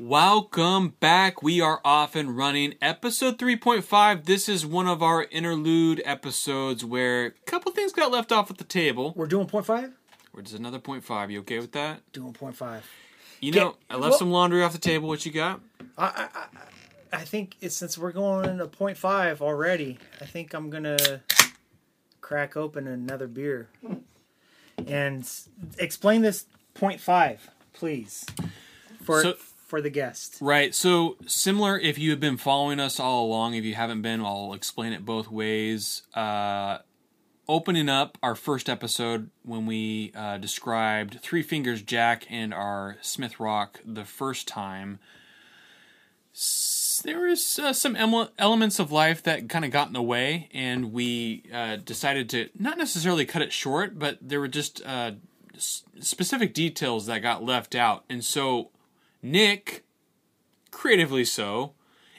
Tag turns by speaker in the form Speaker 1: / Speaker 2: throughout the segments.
Speaker 1: Welcome back. We are off and running. Episode 3.5. This is one of our interlude episodes where a couple things got left off at the table.
Speaker 2: We're doing point five.
Speaker 1: We're just another point five. You okay with that?
Speaker 2: Doing point five.
Speaker 1: You
Speaker 2: Get-
Speaker 1: know, I left
Speaker 2: well-
Speaker 1: some laundry off the table. What you got?
Speaker 2: I, I, I, I think it's, since we're going to point five already, I think I'm gonna crack open another beer and s- explain this point five, please, for
Speaker 1: So-
Speaker 2: for the guest.
Speaker 1: Right. So similar. If you have been following us all along, if you haven't been, I'll explain it both ways. Uh, opening up our first episode when we uh, described Three Fingered Jack and our Smith Rock the first time, s- there was uh, some ele- elements of life that kind of got in the way, and we uh, decided to not necessarily cut it short, but there were just uh, s- specific details that got left out, and so Nick, creatively so,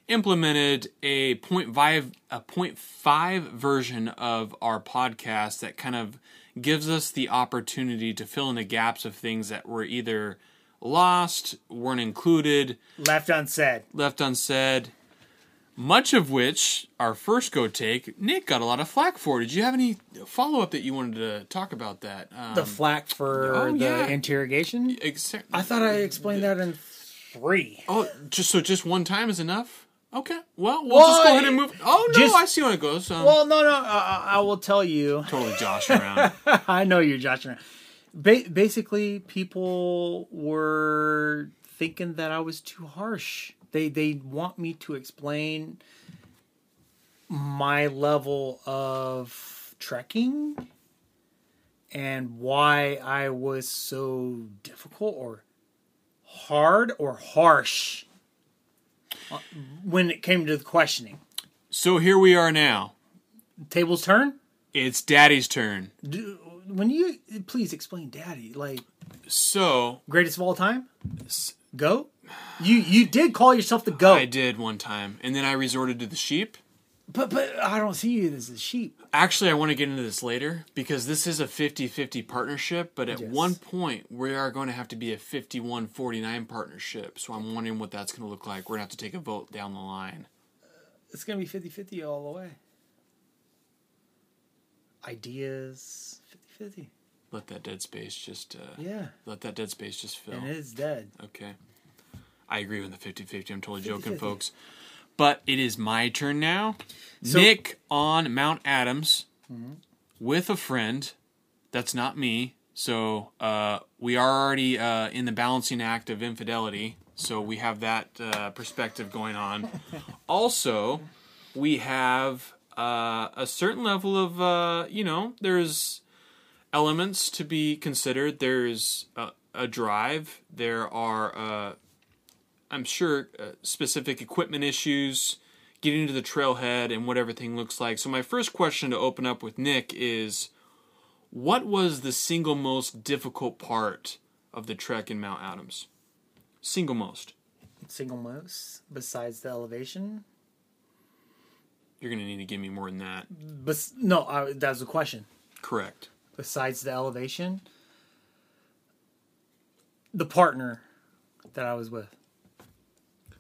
Speaker 1: implemented a 0.5 a 0.5 version of our podcast that kind of gives us the opportunity to fill in the gaps of things that were either lost, weren't included,
Speaker 2: Left unsaid.
Speaker 1: left unsaid. Much of which our first go take, Nick got a lot of flack for. Did you have any follow up that you wanted to talk about that? Um,
Speaker 2: The flack for
Speaker 1: oh,
Speaker 2: the
Speaker 1: yeah.
Speaker 2: interrogation.
Speaker 1: ex-
Speaker 2: I thought I explained that in three.
Speaker 1: Oh, just so just one time is enough. Okay. Well, we'll
Speaker 2: Well,
Speaker 1: just go ahead and move. Oh no,
Speaker 2: just-
Speaker 1: I see how it goes. Um,
Speaker 2: Well, no, no. I, I I will tell you.
Speaker 1: totally Josh around.
Speaker 2: I know you're joshing around. Ba- basically, people were thinking that I was too harsh. They they want me to explain my level of trekking and why I was so difficult or hard or harsh uh, when it came to the questioning.
Speaker 1: so here we are now.
Speaker 2: Tables turn.
Speaker 1: It's Daddy's turn.
Speaker 2: Do, when you please explain, Daddy, like
Speaker 1: So
Speaker 2: greatest of all time? Goat? You you did call yourself the goat,
Speaker 1: I did one time, and then I resorted to the sheep.
Speaker 2: But but I don't see you as a sheep.
Speaker 1: Actually, I want to get into this later because this is a 50-50 partnership, but at
Speaker 2: Yes.
Speaker 1: one point we are going to have to be a 51-49 partnership. So I'm wondering what that's going to look like. We're going to have to take a vote down the line.
Speaker 2: It's gonna be 50-50 all the way. Ideas 50-50.
Speaker 1: Let that dead space just uh,
Speaker 2: Yeah,
Speaker 1: let that dead space just fill.
Speaker 2: and it's dead.
Speaker 1: Okay. I agree with the 50 50. I'm totally joking,
Speaker 2: 50-50.
Speaker 1: folks. But it is my turn now.
Speaker 2: So-
Speaker 1: Nick on Mount Adams with a friend. That's not me. So uh, we are already uh, in the balancing act of infidelity. So we have that uh, perspective going on. also, we have uh, a certain level of, uh, you know, there's elements to be considered. There's a, a drive. There are, uh, I'm sure, uh, specific equipment issues, getting to the trailhead and what everything looks like. So, my first question to open up with Nick is what was the single most difficult part of the trek in Mount Adams? Single most.
Speaker 2: Single most besides the elevation.
Speaker 1: You're going to need to give me more than that.
Speaker 2: But no, I, that was a question.
Speaker 1: Correct.
Speaker 2: Besides the elevation, the partner that I was with.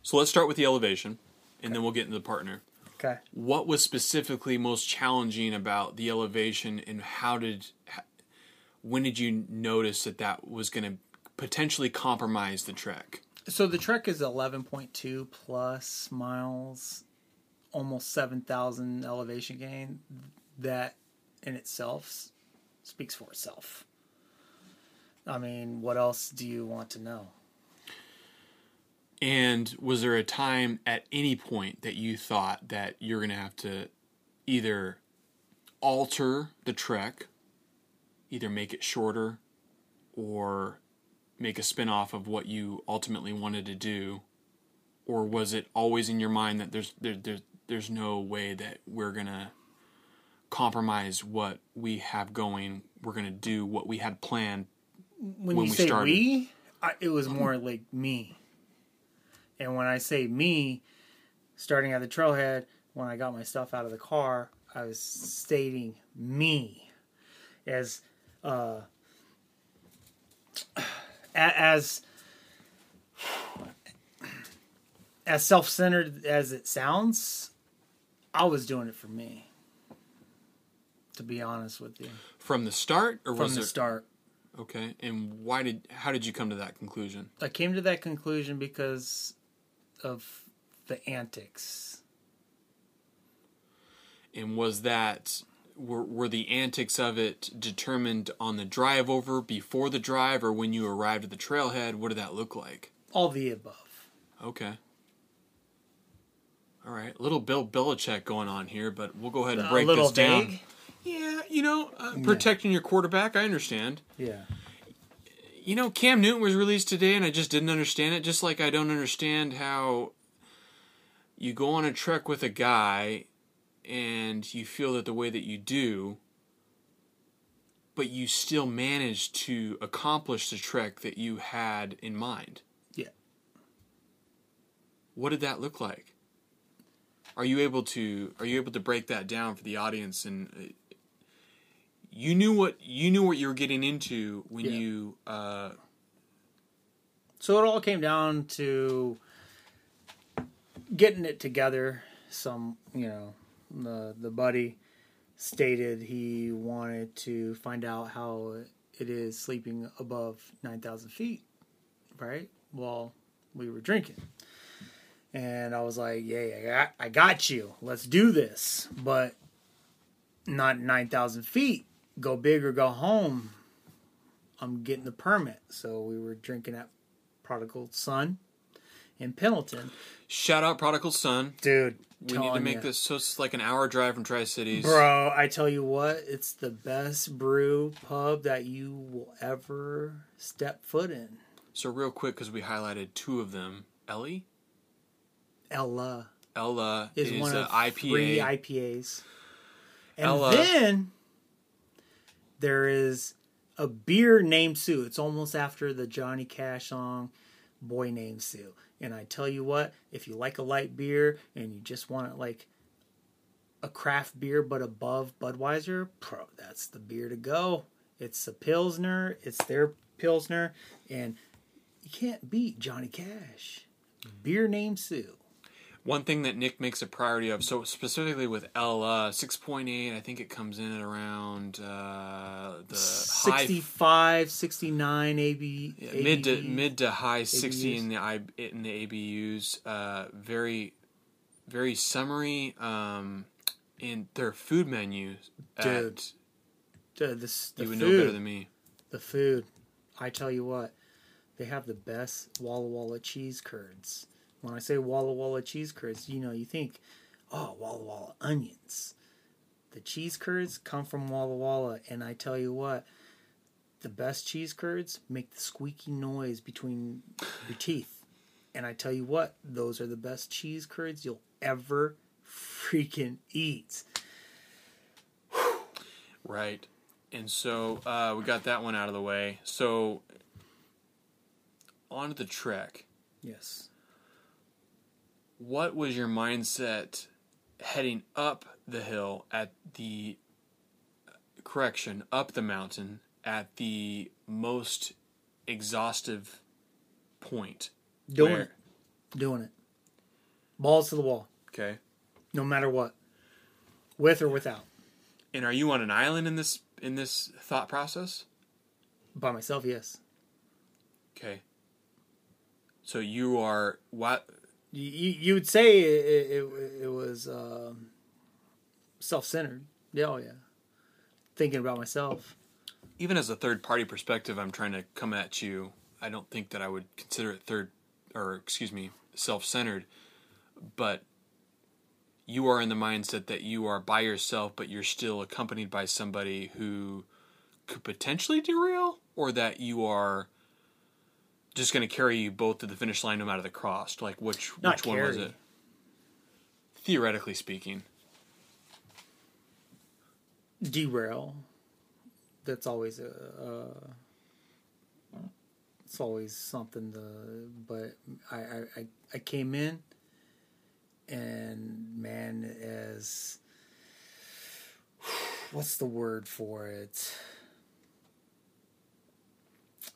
Speaker 1: So, let's start with the elevation and then we'll get into the partner.
Speaker 2: Okay.
Speaker 1: what was specifically most challenging about the elevation and how did when did you notice that that was going to potentially compromise the trek
Speaker 2: So the trek is 11.2 plus miles, almost 7,000 elevation gain. That in itself speaks for itself. I mean, what else do you want to know?
Speaker 1: And was there a time at any point that you thought that you're going to have to either alter the trek either make it shorter or make a spin-off of what you ultimately wanted to do or was it always in your mind that there's there, there there's no way that we're going to compromise what we have going we're going to do what we had planned
Speaker 2: When,
Speaker 1: When
Speaker 2: you
Speaker 1: we
Speaker 2: say
Speaker 1: started.
Speaker 2: we, I, it was more like me. And when I say me, starting at the trailhead, when I got my stuff out of the car, I was stating me as uh, as as self-centered as it sounds, I was doing it for me. To be honest with you,
Speaker 1: From the start, or
Speaker 2: from
Speaker 1: was
Speaker 2: the
Speaker 1: it
Speaker 2: start,
Speaker 1: okay? And why did? How did you come to that conclusion?
Speaker 2: I came to that conclusion because of the antics.
Speaker 1: And was that were were the antics of it determined on the drive over, before the drive, or when you arrived at the trailhead? What did that look like?
Speaker 2: All the above.
Speaker 1: Okay. All right, little Bill Belichick going on here, but we'll go ahead and break this down.
Speaker 2: vague.
Speaker 1: Yeah, you know, uh, protecting your quarterback, I understand.
Speaker 2: Yeah.
Speaker 1: You know, Cam Newton was released today, and I just didn't understand it. Just like I don't understand how you go on a trek with a guy, and you feel that the way that you do, but you still manage to accomplish the trek that you had in mind.
Speaker 2: Yeah.
Speaker 1: What did that look like? Are you able to are you able to break that down for the audience and uh, you knew what you knew what you were getting into when
Speaker 2: Yeah.
Speaker 1: you uh,
Speaker 2: So it all came down to getting it together. Some, you know, the the buddy stated he wanted to find out how it is sleeping above nine thousand feet. Right. Well, we were drinking, and I was like, "Yeah, I got, I got you. Let's do this." But not nine thousand feet. Go big or go home. I'm getting the permit. So we were drinking at Prodigal Son in Pendleton.
Speaker 1: shout out prodigal son
Speaker 2: Dude,
Speaker 1: we need to make
Speaker 2: ya.
Speaker 1: this so it's like an hour drive from tri-cities
Speaker 2: Bro, I tell you what, it's the best brew pub that you will ever step foot in.
Speaker 1: so real quick because we highlighted two of them ellie
Speaker 2: Ella
Speaker 1: ella
Speaker 2: is,
Speaker 1: is,
Speaker 2: one of
Speaker 1: ipa
Speaker 2: three IPAs. And
Speaker 1: Ella.
Speaker 2: then there is a beer named Sue. It's almost after the Johnny Cash song Boy Named Sue. And I tell you what, if you like a light beer and you just want it like a craft beer but above Budweiser, pro, that's the beer to go. It's a Pilsner, it's their Pilsner, and you can't beat Johnny Cash. Beer named Sue.
Speaker 1: One thing that nick makes a priority of so specifically with ella 6.8 i think it comes in at around uh, the high
Speaker 2: 65, 69 AB,
Speaker 1: Yeah, mid to mid to high sixty
Speaker 2: ABUs.
Speaker 1: in the I in the ABUs. Uh, very, very summery. Um, in their food menu,
Speaker 2: Dude,
Speaker 1: at,
Speaker 2: the, the
Speaker 1: you would
Speaker 2: food,
Speaker 1: know better than me.
Speaker 2: the food. I tell you what, they have the best Walla Walla cheese curds. When I say Walla Walla cheese curds, you know, you think, oh, Walla Walla onions. The cheese curds come from Walla Walla, and I tell you what, the best cheese curds make the squeaky noise between your teeth. And I tell you what, those are the best cheese curds you'll ever freaking eat.
Speaker 1: Right, and so uh, we got that one out of the way. So on to the trek.
Speaker 2: Yes.
Speaker 1: What was your mindset heading up the hill at the correction up the mountain at the most exhaustive point?
Speaker 2: Doing
Speaker 1: Where-
Speaker 2: it. Doing it. Balls to the wall.
Speaker 1: Okay.
Speaker 2: no matter what, with or without.
Speaker 1: And are you on an island in this in this thought process?
Speaker 2: By myself, yes.
Speaker 1: Okay. So you are what?
Speaker 2: You, you, would say it, it, it was um, self-centered. Yeah, oh yeah. Thinking about myself.
Speaker 1: Even as a third party perspective, I'm trying to come at you. I don't think that I would consider it third, or excuse me, self centered. But you are in the mindset that you are by yourself, but you're still accompanied by somebody who could potentially derail, or that you are just going to carry you both to the finish line no matter the cost. Like which
Speaker 2: Not
Speaker 1: which one was it? Theoretically speaking.
Speaker 2: Derail. That's always a. Uh, it's always something to. But I, I, I came in, and man, as what's the word for it?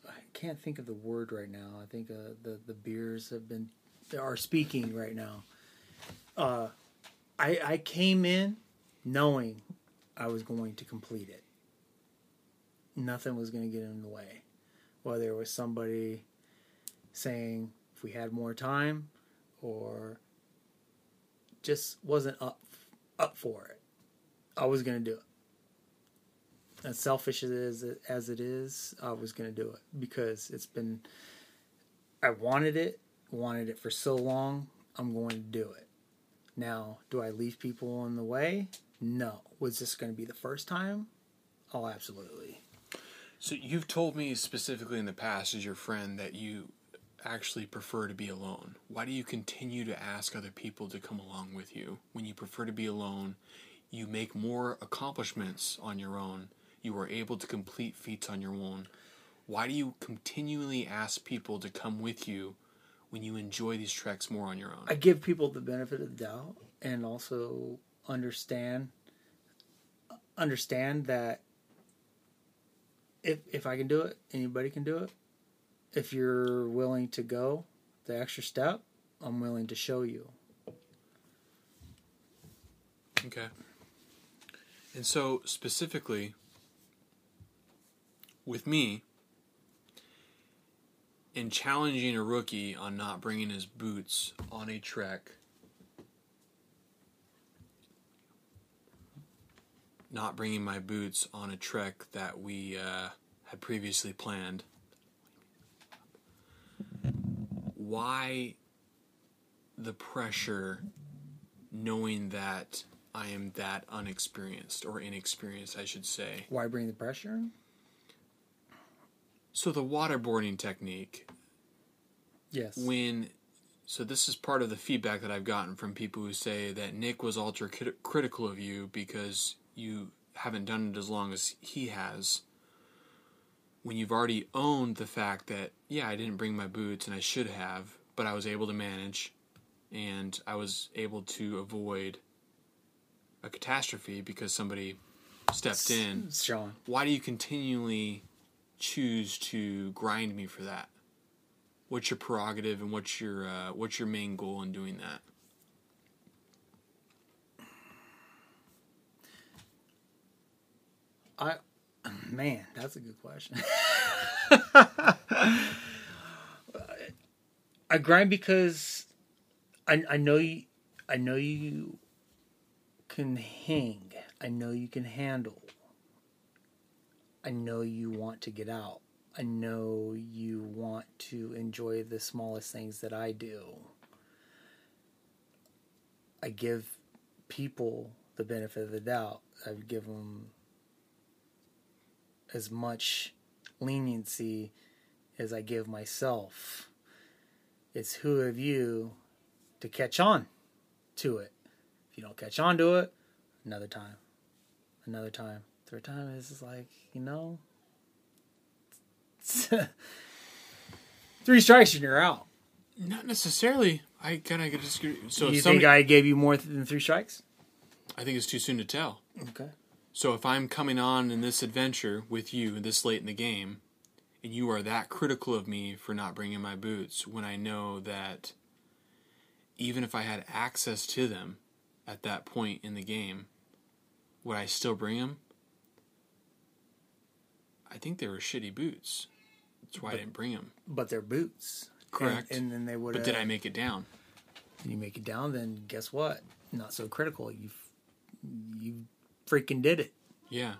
Speaker 2: I can't think of the word right now. I think uh, the the beers have been are speaking right now. Uh, I I came in knowing I was going to complete it. Nothing was going to get in the way. Whether it was somebody saying if we had more time or just wasn't up up for it. I was going to do it. As selfish as it is, as it is, I was going to do it because it's been I wanted it, wanted it for so long, I'm going to do it. Now, do I leave people in the way? No. Was this going to be the first time? Oh, absolutely.
Speaker 1: So you've told me specifically in the past as your friend that you actually prefer to be alone. Why do you continue to ask other people to come along with you when you prefer to be alone? You make more accomplishments on your own. You are able to complete feats on your own. Why do you continually ask people to come with you when you enjoy these treks more on your own?
Speaker 2: I give people the benefit of the doubt and also understand understand that if if I can do it, anybody can do it. If you're willing to go the extra step, I'm willing to show you.
Speaker 1: Okay. And so specifically with me in challenging a rookie on not bringing his boots on a trek not bringing my boots on a trek that we uh, had previously planned. Why the pressure knowing that I am that unexperienced or inexperienced, I should say?
Speaker 2: Why bring the pressure?
Speaker 1: So, the waterboarding technique,
Speaker 2: Yes.
Speaker 1: when so this is part of the feedback that I've gotten from people who say that Nick was ultra crit- critical of you because you haven't done it as long as he has. When you've already owned the fact that yeah, I didn't bring my boots and I should have, but I was able to manage and I was able to avoid a catastrophe because somebody stepped in.
Speaker 2: Sean.
Speaker 1: Why do you continually choose to grind me for that? What's your prerogative and what's your uh, what's your main goal in doing that?
Speaker 2: I man, that's a good question. I grind because I I know you I know you can hang. I know you can handle. I know you want to get out. I know you want to enjoy the smallest things that I do. I give people the benefit of the doubt. I give them as much leniency as I give myself. It's who of you to catch on to it. If you don't catch on to it, another time, another time, third time is like you know, three strikes and you're out.
Speaker 1: Not necessarily. I kind of disagree. So
Speaker 2: you
Speaker 1: somebody,
Speaker 2: think I gave you more than three strikes?
Speaker 1: I think it's too soon to tell.
Speaker 2: Okay.
Speaker 1: So if I'm coming on in this adventure with you this late in the game, and you are that critical of me for not bringing my boots, when I know that even if I had access to them at that point in the game, would I still bring them? I think they were shitty boots. That's why I didn't bring them.
Speaker 2: But they're boots.
Speaker 1: Correct.
Speaker 2: And, and then they would.
Speaker 1: But did I make it down?
Speaker 2: And you make it down, then guess what? Not so critical. You, you freaking did it.
Speaker 1: Yeah.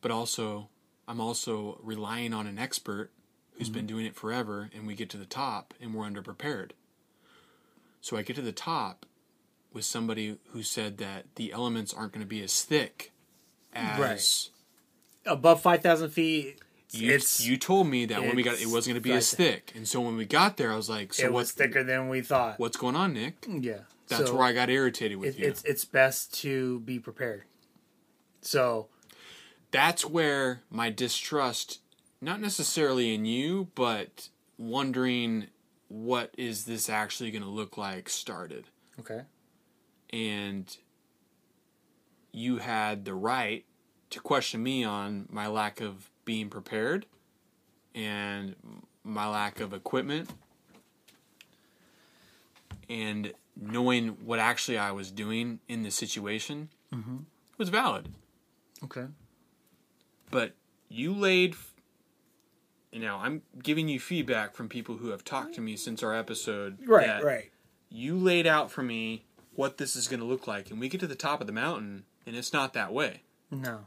Speaker 1: But also, I'm also relying on an expert who's been mm-hmm. doing it forever, and we get to the top and we're underprepared. So I get to the top with somebody who said that the elements aren't going to be as thick as
Speaker 2: Right. Above five thousand feet,
Speaker 1: you, you told me that when we got it wasn't going to be as thick. And so when we got there, I was like, so
Speaker 2: it
Speaker 1: what's
Speaker 2: was thicker than we thought.
Speaker 1: what's going on, Nick?
Speaker 2: Yeah,
Speaker 1: That's
Speaker 2: So
Speaker 1: where I got irritated with
Speaker 2: it,
Speaker 1: you.
Speaker 2: it's it's best to be prepared. So
Speaker 1: that's where my distrust, not necessarily in you, but wondering what is this actually going to look like started.
Speaker 2: okay,
Speaker 1: And you had the right to question me on my lack of being prepared and my lack of equipment. and knowing what actually I was doing in the situation mm-hmm. was valid.
Speaker 2: Okay.
Speaker 1: But you laid. You know, I'm giving you feedback from people who have talked to me since our episode.
Speaker 2: Right. Right.
Speaker 1: You laid out for me what this is going to look like, and we get to the top of the mountain, and it's not that way.
Speaker 2: No.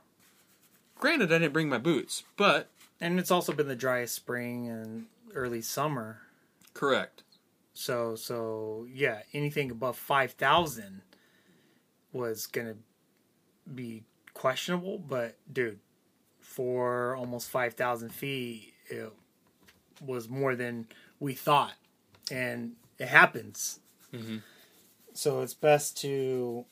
Speaker 1: Granted, I didn't bring my boots, but
Speaker 2: And it's also been the driest spring and early summer.
Speaker 1: correct.
Speaker 2: So so yeah, anything above five thousand was gonna be questionable. But dude, for almost five thousand feet, it was more than we thought, and it happens. Mm-hmm. So it's best to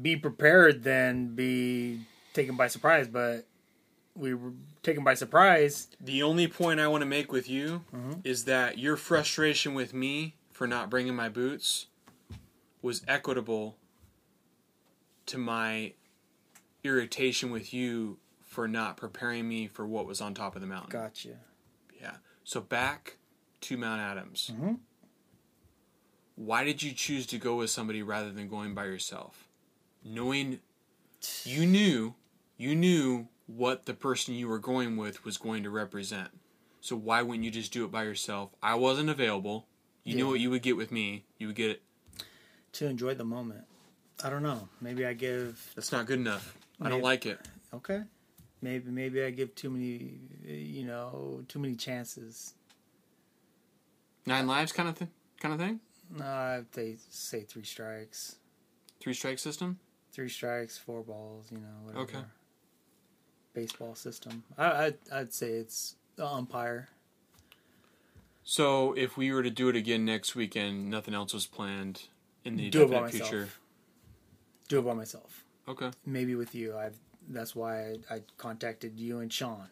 Speaker 2: be prepared than be taken by surprise. But we were taken by surprise.
Speaker 1: The only point I want to make with you is that your frustration with me for not bringing my boots was equitable to my irritation with you for not preparing me for what was on top of the mountain.
Speaker 2: Gotcha.
Speaker 1: Yeah. So back to Mount Adams.
Speaker 2: Mhm.
Speaker 1: Why did you choose to go with somebody rather than going by yourself? Knowing you knew you knew what the person you were going with was going to represent. So why wouldn't you just do it by yourself? I wasn't available. You knew what you would get with me. You would get it.
Speaker 2: to enjoy the moment. I don't know. Maybe I give
Speaker 1: That's not good enough. I don't like it.
Speaker 2: okay. Maybe maybe I give too many, uh, you know, too many chances.
Speaker 1: Nine lives kind of th- kind of thing.
Speaker 2: No, I they say three strikes,
Speaker 1: Three strike system.
Speaker 2: three strikes, four balls. You know, whatever.
Speaker 1: Okay.
Speaker 2: Baseball system. I I'd, I'd say it's the umpire.
Speaker 1: So if we were to do it again next weekend, nothing else was planned in the
Speaker 2: Do it by myself.
Speaker 1: future.
Speaker 2: Do it by myself.
Speaker 1: Okay.
Speaker 2: Maybe with you. I've. That's why I, I contacted you and Sean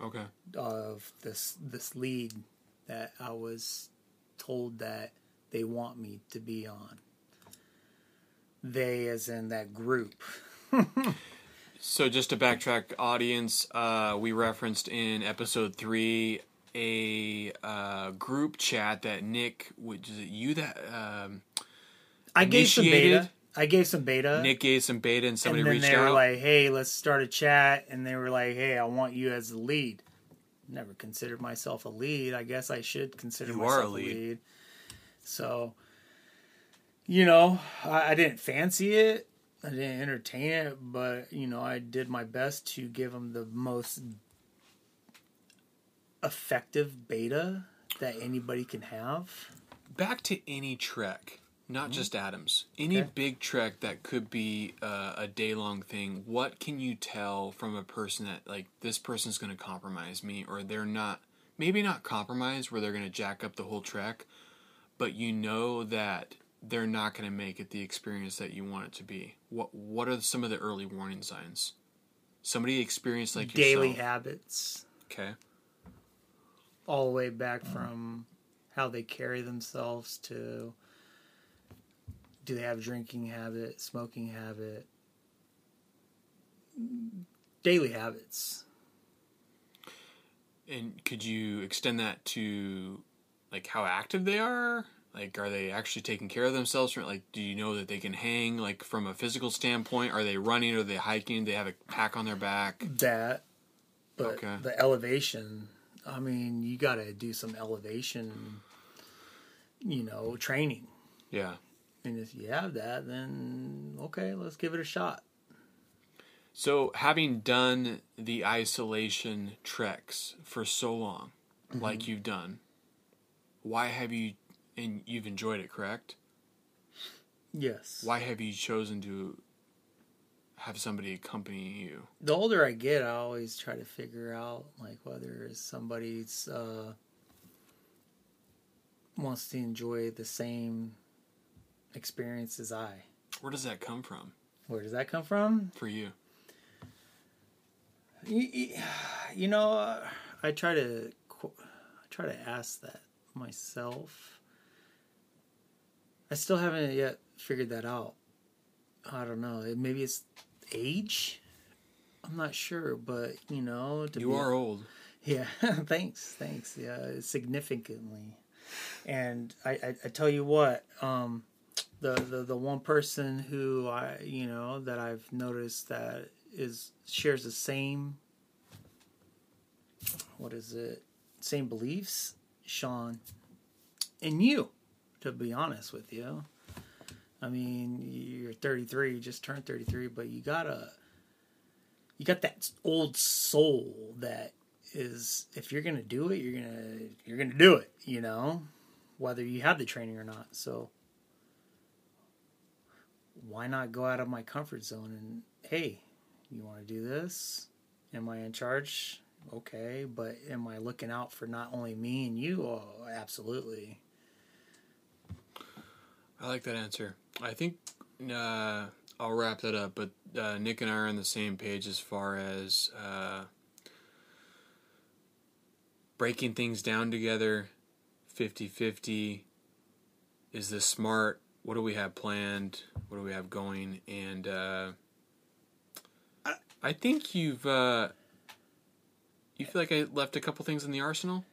Speaker 1: Okay.
Speaker 2: of this this lead that I was told that they want me to be on. They, as in that group.
Speaker 1: So just to backtrack, audience, uh, we referenced in episode three a uh, group chat that Nick, which is it you that um,
Speaker 2: I gave some beta. I gave some beta.
Speaker 1: Nick gave some beta and somebody
Speaker 2: and
Speaker 1: reached
Speaker 2: they were
Speaker 1: out.
Speaker 2: like, "Hey, let's start a chat." And they were like, "Hey, I want you as the lead." Never considered myself a lead. I guess I should consider
Speaker 1: You
Speaker 2: myself
Speaker 1: are a lead.
Speaker 2: So, you know, I, I didn't fancy it. I didn't entertain it, but you know, I did my best to give them the most effective beta that anybody can have.
Speaker 1: Back to any trek, not just Adams. Any
Speaker 2: Okay.
Speaker 1: big trek that could be uh, a day long thing. What can you tell from a person that like this person's going to compromise me, or they're not? Maybe not compromise where they're going to jack up the whole trek, but you know that they're not going to make it the experience that you want it to be. What What are some of the early warning signs? Somebody experienced like
Speaker 2: Daily
Speaker 1: yourself.
Speaker 2: habits.
Speaker 1: Okay.
Speaker 2: all the way back from how they carry themselves to do they have drinking habit, smoking habit, daily habits.
Speaker 1: And could you extend that to like how active they are? Like, are they actually taking care of themselves? From, like, do you know that they can hang? Like, from a physical standpoint, are they running? Are they hiking? Do they have a pack on their back?
Speaker 2: That, but
Speaker 1: Okay.
Speaker 2: the elevation. I mean, you got to do some elevation, you know, training.
Speaker 1: Yeah.
Speaker 2: And if you have that, then okay, let's give it a shot.
Speaker 1: So, having done the isolation treks for so long, like mm-hmm. you've done, why have you? And you've enjoyed it, correct?
Speaker 2: Yes.
Speaker 1: Why have you chosen to have somebody accompany you?
Speaker 2: the older I get, I always try to figure out like whether somebody's uh, wants to enjoy the same experience as I.
Speaker 1: Where does that come from
Speaker 2: Where does that come from?
Speaker 1: for you?
Speaker 2: You, you- know, I try to I try to ask that myself. I still haven't yet figured that out. I don't know. Maybe it's age. I'm not sure, but you know, to
Speaker 1: You
Speaker 2: be-
Speaker 1: are old.
Speaker 2: Yeah, thanks, thanks. Yeah, significantly. And I, I, I tell you what, um, the, the the one person who I you know that I've noticed that is shares the same what is it same beliefs, Sean, and you, to be honest with you. I mean, you're 33, you just turned 33, but you got a you got that old soul that is if you're going to do it, you're going to you're going to do it, you know, whether you have the training or not. So why not go out of my comfort zone and hey, you want to do this? Am I in charge? Okay, but am I looking out for not only me and you? Oh, absolutely.
Speaker 1: I like that answer. I think uh, I'll wrap that up, but uh, Nick and I are on the same page as far as uh, breaking things down together 50 50. Is this smart? What do we have planned? What do we have going? And uh, I think you've. Uh, you feel like I left a couple things in the arsenal?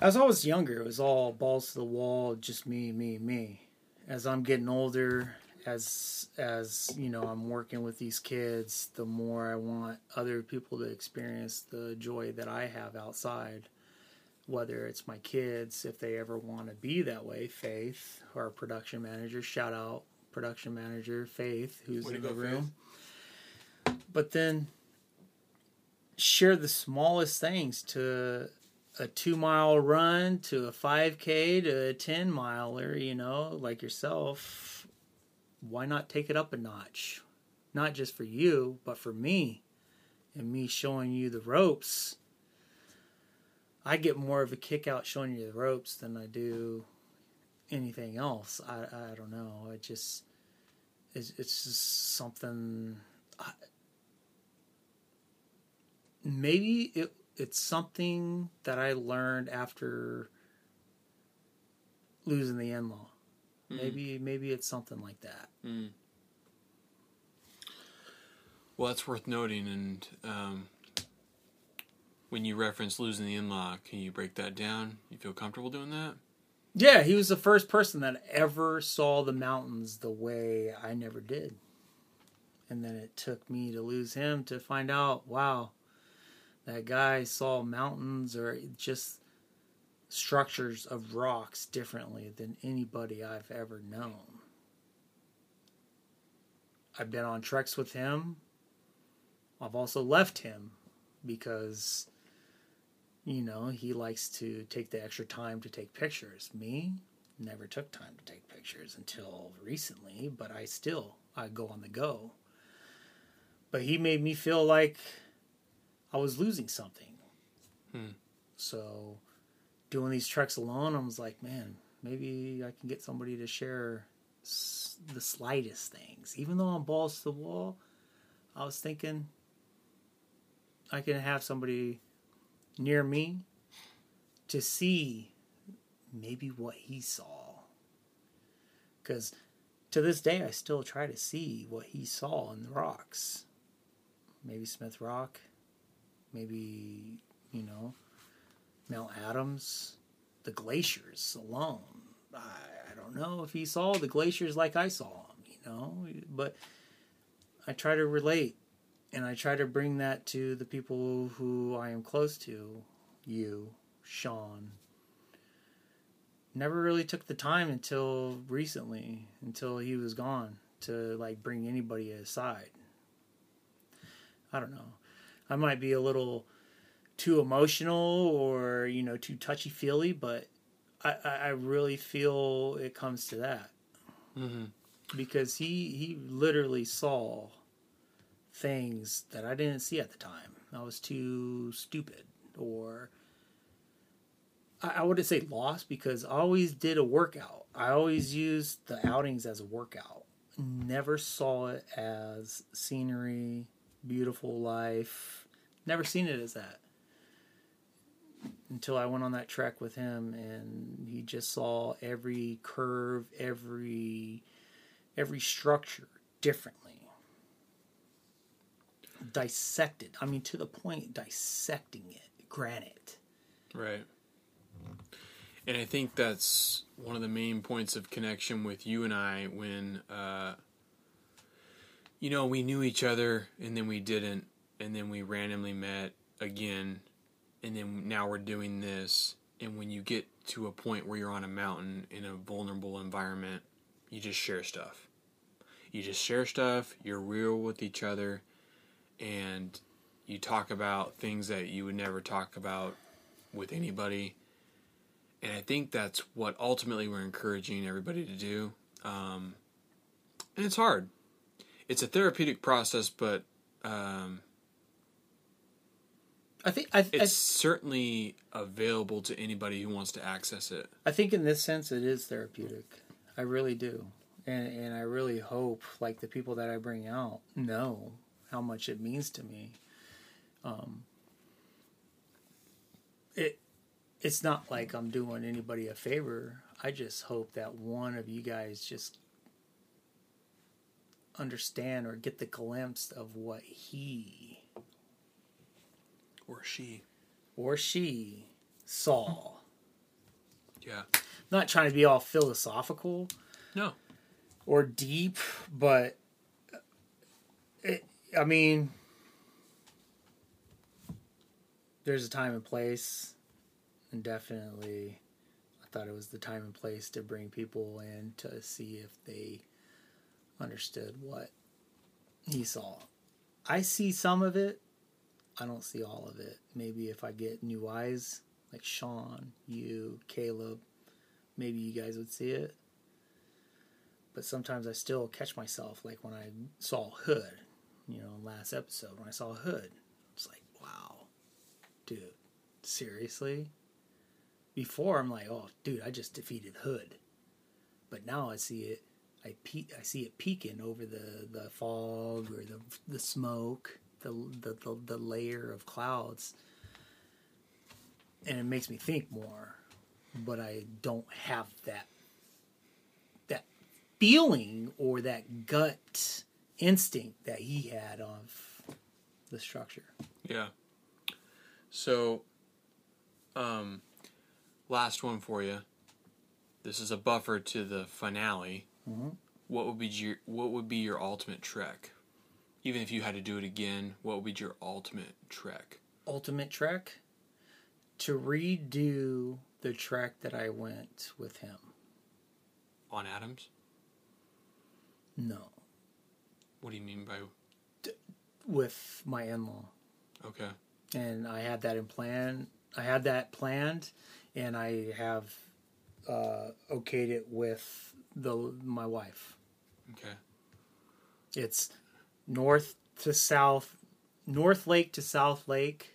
Speaker 2: As I was younger, it was all balls to the wall, just me, me, me. As I'm getting older, as as you know, I'm working with these kids, the more I want other people to experience the joy that I have outside. Whether it's my kids, if they ever want to be that way, Faith, our production manager, shout out production manager Faith, who's in the room. But then share the smallest things to a two mile run to a 5k to a 10 miler you know like yourself why not take it up a notch? Not just for you but for me and me showing you the ropes. I get more of a kick out showing you the ropes than i do anything else. I, I don't know. It just it's, it's just something I, maybe it it's something that I learned after losing the in-law. Maybe maybe it's something like that.
Speaker 1: Well, that's worth noting. And um, when you reference losing the in-law, can you break that down? You feel comfortable doing that?
Speaker 2: Yeah, he was the first person that ever saw the mountains the way I never did. And then it took me to lose him to find out, wow, that guy saw mountains or just structures of rocks differently than anybody I've ever known. I've been on treks with him. I've also left him because, you know, he likes to take the extra time to take pictures. Me, never took time to take pictures until recently, but I still I go on the go. But he made me feel like I was losing something.
Speaker 1: Hmm.
Speaker 2: So doing these treks alone, I was like, man, maybe I can get somebody to share s- the slightest things. Even though I'm balls to the wall, I was thinking I can have somebody near me to see maybe what he saw. Because to this day, I still try to see what he saw in the rocks. Maybe Smith Rock, maybe, you know, Mount Adams, the glaciers alone. I, I don't know if he saw the glaciers like I saw them, you know, but I try to relate and I try to bring that to the people who I am close to, you, Sean. Never really took the time until recently, until he was gone, to like bring anybody aside. I don't know. I might be a little too emotional or you know too touchy feely, but I, I really feel it comes to that
Speaker 1: Mm-hmm.
Speaker 2: because he he literally saw things that I didn't see at the time. I was too stupid or I, I wouldn't say lost because I always did a workout. I always used the outings as a workout. Never saw it as scenery, beautiful life. Never seen it as that until I went on that trek with him and he just saw every curve, every every structure differently. Dissected. I mean to the point dissecting it. Granite.
Speaker 1: Right. And I think that's one of the main points of connection with you and I when, uh, you know, we knew each other and then we didn't, and then we randomly met again, and then now we're doing this. And when you get to a point where you're on a mountain in a vulnerable environment, you just share stuff. You just share stuff, you're real with each other, and you talk about things that you would never talk about with anybody and I think that's what ultimately we're encouraging everybody to do. Um, and it's hard. It's a therapeutic process, but um,
Speaker 2: I think I,
Speaker 1: it's I, certainly available to anybody who wants to access it.
Speaker 2: I think in this sense, it is therapeutic. I really do, and and I really hope like the people that I bring out know how much it means to me. Um, it it's not like I'm doing anybody a favor. I just hope that one of you guys just understand or get the glimpse of what he
Speaker 1: or she
Speaker 2: or she saw.
Speaker 1: Yeah.
Speaker 2: I'm not trying to be all philosophical.
Speaker 1: No.
Speaker 2: Or deep, but it, I mean, there's a time and place and definitely I thought it was the time and place to bring people in to see if they understood what he saw. I see some of it. I don't see all of it. Maybe if I get new eyes, like Sean, you, Caleb, maybe you guys would see it. But sometimes I still catch myself, like when I saw Hood, you know, last episode, when I saw Hood, it's like, wow, dude, seriously? before I'm like, oh, dude, I just defeated Hood, but now I see it. I pe- I see it peeking over the, the fog or the the smoke, the, the the the layer of clouds, and it makes me think more. But I don't have that that feeling or that gut instinct that he had of the structure.
Speaker 1: Yeah. So, um, last one for you. This is a buffer to the finale. Mm-hmm. What would be your What would be your ultimate trek? Even if you had to do it again, what would be your ultimate trek?
Speaker 2: Ultimate trek to redo the trek that I went with him.
Speaker 1: On Adams?
Speaker 2: No.
Speaker 1: What do you mean by?
Speaker 2: D- with my in-law.
Speaker 1: Okay.
Speaker 2: And I had that in plan. I had that planned, and I have uh, okayed it with the my wife.
Speaker 1: Okay.
Speaker 2: It's north to south, North Lake to South Lake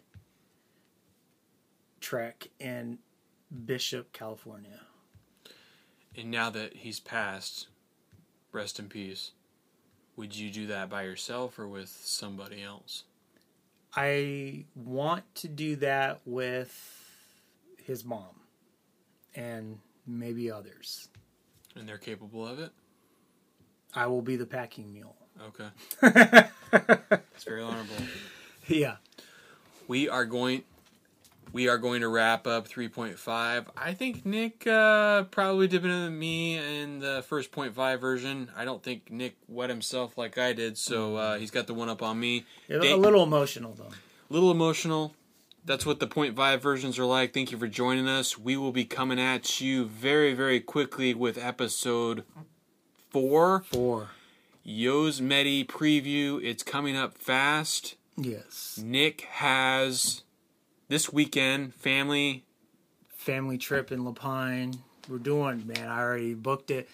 Speaker 2: trek in Bishop, California.
Speaker 1: And now that he's passed, rest in peace. Would you do that by yourself or with somebody else?
Speaker 2: I want to do that with his mom, and maybe others.
Speaker 1: And they're capable of it?
Speaker 2: I will be the packing mule.
Speaker 1: Okay. it's very honorable.
Speaker 2: Yeah.
Speaker 1: We are going we are going to wrap up 3.5. I think Nick uh, probably did better than me in the first 0.5 version. I don't think Nick wet himself like I did, so uh, he's got the one up on me.
Speaker 2: A little emotional, though.
Speaker 1: A little emotional that's what the 0.5 versions are like. Thank you for joining us. We will be coming at you very, very quickly with episode four.
Speaker 2: Four.
Speaker 1: Yosemite preview. It's coming up fast.
Speaker 2: Yes.
Speaker 1: Nick has this weekend family
Speaker 2: family trip in La Pine. We're doing, man. I already booked it.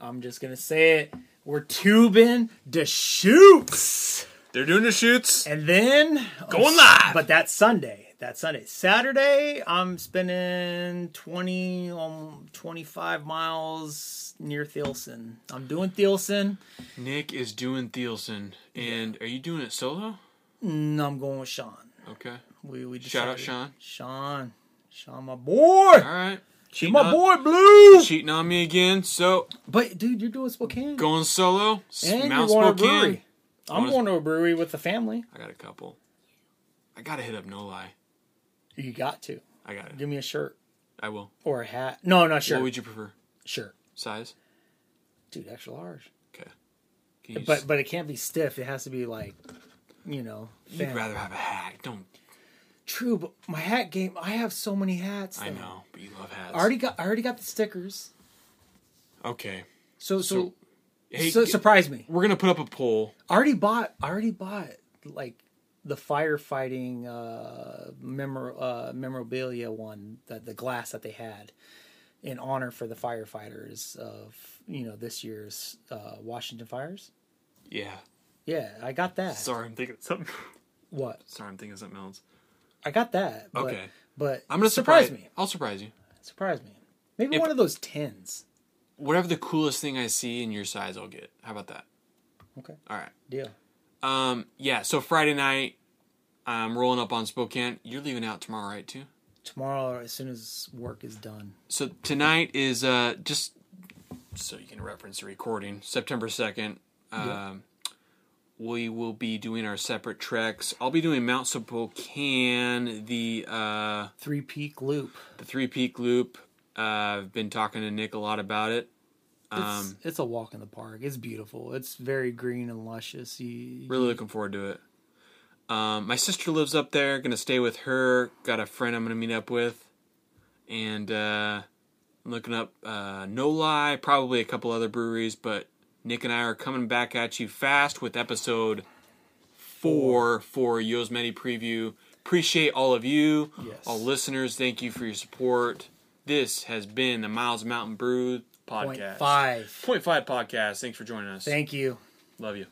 Speaker 2: I'm just gonna say it. We're tubing the shoots.
Speaker 1: They're doing the shoots.
Speaker 2: And then
Speaker 1: going live.
Speaker 2: But that's Sunday. That Sunday. Saturday, I'm spending 20, um, 25 miles near Thielsen. I'm doing Thielsen.
Speaker 1: Nick is doing Thielsen. And yeah. are you doing it solo?
Speaker 2: No, I'm going with Sean.
Speaker 1: Okay.
Speaker 2: We, we
Speaker 1: Shout out Sean.
Speaker 2: Sean. Sean, my boy. All
Speaker 1: right.
Speaker 2: Cheating my on, boy Blue.
Speaker 1: Cheating on me again. So,
Speaker 2: but dude, you're doing Spokane.
Speaker 1: Going solo.
Speaker 2: And Mount you're going Spokane. I'm going to a brewery with the family.
Speaker 1: I got a couple. I gotta hit up No-Li.
Speaker 2: You got to.
Speaker 1: I got it.
Speaker 2: Give me a shirt.
Speaker 1: I will.
Speaker 2: or a hat. No, no,
Speaker 1: What
Speaker 2: shirt.
Speaker 1: What would you prefer?
Speaker 2: shirt,
Speaker 1: Size?
Speaker 2: dude, extra large.
Speaker 1: Okay. Can you
Speaker 2: But but it can't be stiff. It has to be like, you know.
Speaker 1: you'd
Speaker 2: fan-
Speaker 1: rather have a hat. Don't.
Speaker 2: True, but my hat game. I have so many hats.
Speaker 1: I
Speaker 2: though.
Speaker 1: know, but you love hats.
Speaker 2: I already got. I already got the stickers.
Speaker 1: Okay.
Speaker 2: So so,
Speaker 1: So, Hey,
Speaker 2: so surprise me.
Speaker 1: we're gonna put up a poll.
Speaker 2: I already bought. I already bought like the firefighting uh, memor- uh, memorabilia one, that the glass that they had in honor for the firefighters of you know this year's uh, Washington fires.
Speaker 1: Yeah.
Speaker 2: Yeah, I got that.
Speaker 1: Sorry, I'm thinking something.
Speaker 2: What?
Speaker 1: Sorry, I'm thinking something else.
Speaker 2: I got that. But,
Speaker 1: Okay.
Speaker 2: But
Speaker 1: I'm gonna
Speaker 2: surprise
Speaker 1: surprise
Speaker 2: me.
Speaker 1: I'll surprise you.
Speaker 2: Surprise me. Maybe
Speaker 1: If-
Speaker 2: one of those tins.
Speaker 1: Whatever the coolest thing I see in your size, I'll get. How about that?
Speaker 2: Okay.
Speaker 1: All right.
Speaker 2: Deal.
Speaker 1: Um. Yeah. So Friday night, I'm rolling up on Spokane. You're leaving out tomorrow, right? Too.
Speaker 2: Tomorrow, as soon as work is done.
Speaker 1: So tonight is uh just so you can reference the recording. September second. Um, we will be doing our separate treks. I'll be doing Mount Spokane, the uh,
Speaker 2: Three peak loop.
Speaker 1: the Three Peak Loop. Uh, I've been talking to Nick a lot about it.
Speaker 2: It's,
Speaker 1: Um,
Speaker 2: it's a walk in the park. It's beautiful. It's very green and luscious. You,
Speaker 1: really looking forward to it. Um, my sister lives up there. Gonna stay with her. Got a friend I'm gonna meet up with, and uh, I'm looking up uh, No-Li, probably a couple other breweries. But Nick and I are coming back at you fast with episode four for Yosemite preview. Appreciate all of you,
Speaker 2: Yes.
Speaker 1: all listeners. Thank you for your support. This has been the Miles Mountain Brew
Speaker 2: Point
Speaker 1: podcast.
Speaker 2: five.
Speaker 1: Point five podcast. Thanks for joining us.
Speaker 2: Thank you.
Speaker 1: Love you.